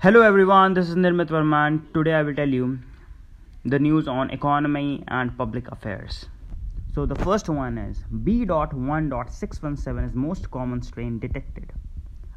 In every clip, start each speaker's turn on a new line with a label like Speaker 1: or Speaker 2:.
Speaker 1: Hello everyone, this is Nirmit Verman. Today I will tell you the news on economy and public affairs. So the first one is B.1.617 is most common strain detected.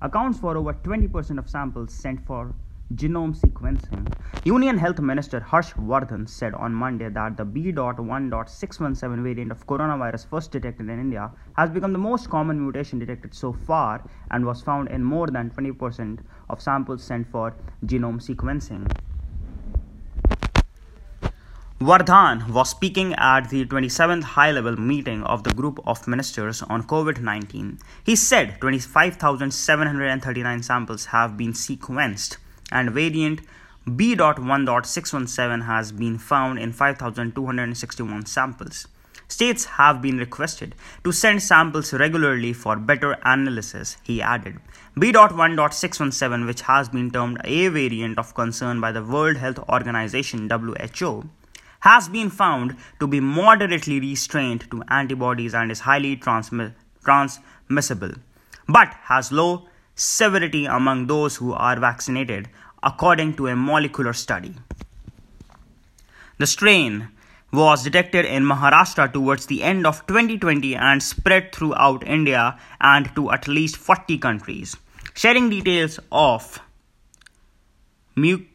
Speaker 1: Accounts for over 20% of samples sent for genome sequencing. Union Health Minister Harsh Vardhan said on Monday that the B.1.617 variant of coronavirus first detected in India has become the most common mutation detected so far and was found in more than 20% of samples sent for genome sequencing. Vardhan was speaking at the 27th high level meeting of the group of ministers on COVID 19. He said 25,739 samples have been sequenced and variant B.1.617 has been found in 5,261 samples. States have been requested to send samples regularly for better analysis, he added. B.1.617, which has been termed a variant of concern by the World Health Organization WHO, has been found to be moderately restrained to antibodies and is highly transmi- transmissible, but has low severity among those who are vaccinated, according to a molecular study. The strain was detected in Maharashtra towards the end of 2020 and spread throughout India and to at least 40 countries. Sharing details of mu-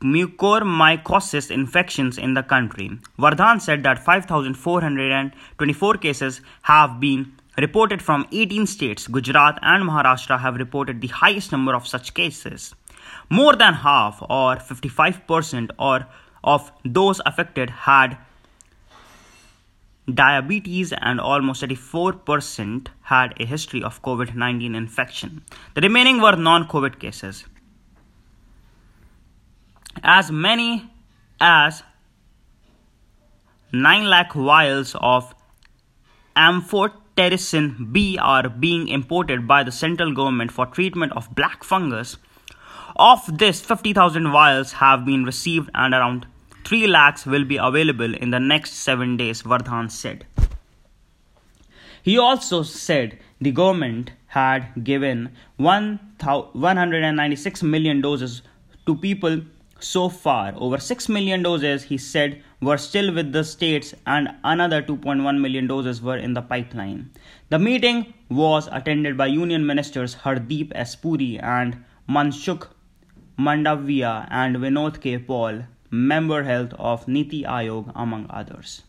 Speaker 1: mucormycosis infections in the country, Vardhan said that 5,424 cases have been reported from 18 states, Gujarat and Maharashtra have reported the highest number of such cases. More than half, or 55%, or of those affected had diabetes and almost 84% had a history of COVID 19 infection. The remaining were non COVID cases. As many as 9 lakh vials of amphotericin B are being imported by the central government for treatment of black fungus. Of this, 50,000 vials have been received and around 3 lakhs will be available in the next 7 days, Vardhan said. He also said the government had given 196 million doses to people so far. Over 6 million doses, he said, were still with the states and another 2.1 million doses were in the pipeline. The meeting was attended by Union Ministers Hardeep S. Puri and Mansukh Mandavia and Vinod K. Paul, member health of Niti Aayog, among others.